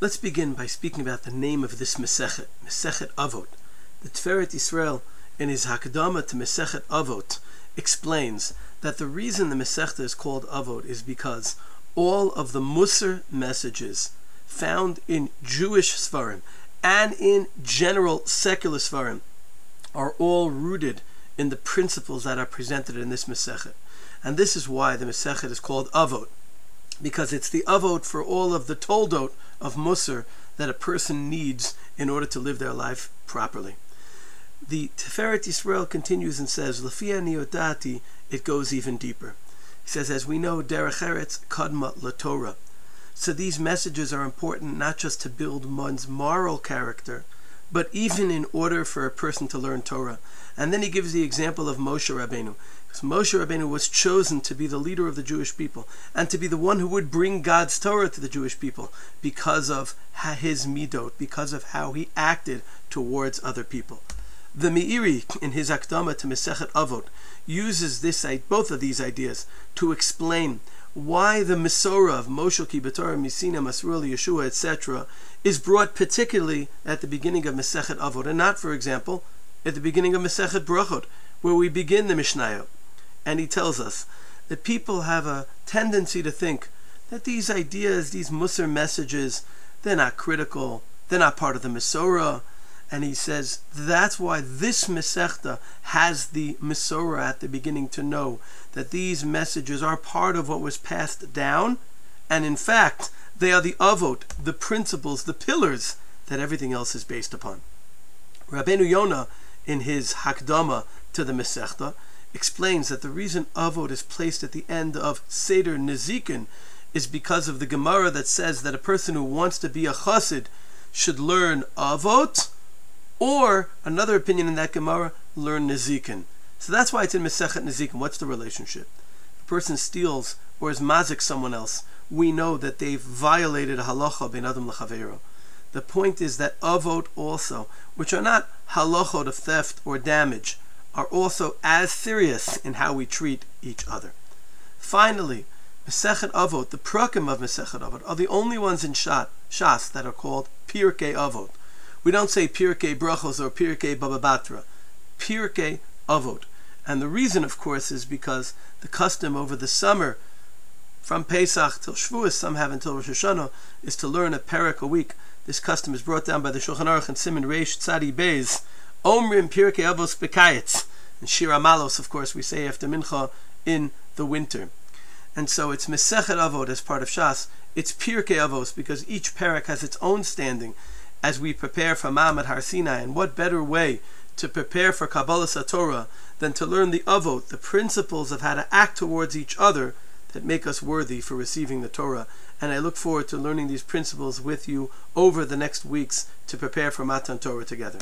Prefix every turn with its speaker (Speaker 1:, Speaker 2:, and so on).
Speaker 1: Let's begin by speaking about the name of this Mesechet, Mesechet Avot. The Tiferet Israel, in his Hakdama to Mesechet Avot, explains that the reason the Mesechta is called Avot is because all of the Musar messages found in Jewish Svarim and in general secular Svarim are all rooted in the principles that are presented in this Mesechet. And this is why the Mesechet is called Avot because it's the avot for all of the toldot of Musar that a person needs in order to live their life properly. The Tiferet Yisrael continues and says, Lafia niodati, it goes even deeper. He says, as we know, derech eretz kadma latorah. So these messages are important not just to build one's moral character, but even in order for a person to learn Torah. And then he gives the example of Moshe Rabbeinu. Because Moshe Rabbeinu was chosen to be the leader of the Jewish people and to be the one who would bring God's Torah to the Jewish people because of his midot, because of how he acted towards other people. The Meiri, in his Akdama to Mesechet Avot, uses this both of these ideas to explain why the Mesorah of Moshe Kibatorah, Misina, Masrul, Yeshua, etc., is brought particularly at the beginning of Mesechet Avot, and not, for example, at the beginning of Mesechet Brachot, where we begin the Mishnayot. And he tells us that people have a tendency to think that these ideas, these Musar messages, they're not critical, they're not part of the Mesorah. And he says that's why this Mesechta has the Mesorah at the beginning to know that these messages are part of what was passed down, and in fact, they are the avot, the principles, the pillars that everything else is based upon. Rabbeinu Yonah, in his Hakdama to the Mesechta, explains that the reason avot is placed at the end of Seder Nezikin is because of the Gemara that says that a person who wants to be a chassid should learn avot, or another opinion in that Gemara, learn Nezikin. So that's why it's in Mesechet Nezikin. What's the relationship? If a person steals or is mazik someone else, we know that they've violated halacha ben adam l'chavero. The point is that avot also, which are not halachot of theft or damage, are also as serious in how we treat each other. Finally, Mesechet Avot, the prakim of Mesechet Avot, are the only ones in Shas that are called Pirkei Avot. We don't say Pirkei Brachos or Pirkei Baba Batra. Pirkei Avot. And the reason, of course, is because the custom over the summer, from Pesach till Shavuos, some have until Rosh Hashanah, is to learn a parak a week. This custom is brought down by the Shulchan Aruch and Siman Reish Tzadi Beis, Omrim Pirkei Avos Bekayetz. And Shir Hama'alos, of course, we say after Mincha in the winter. And so it's Mesechet Avot as part of Shas. It's Pirkei Avos because each parak has its own standing as we prepare for Ma'amad Har Sinai. And what better way to prepare for Kabbalas HaTorah than to learn the Avot, the principles of how to act towards each other that make us worthy for receiving the Torah. And I look forward to learning these principles with you over the next weeks to prepare for Matan Torah together.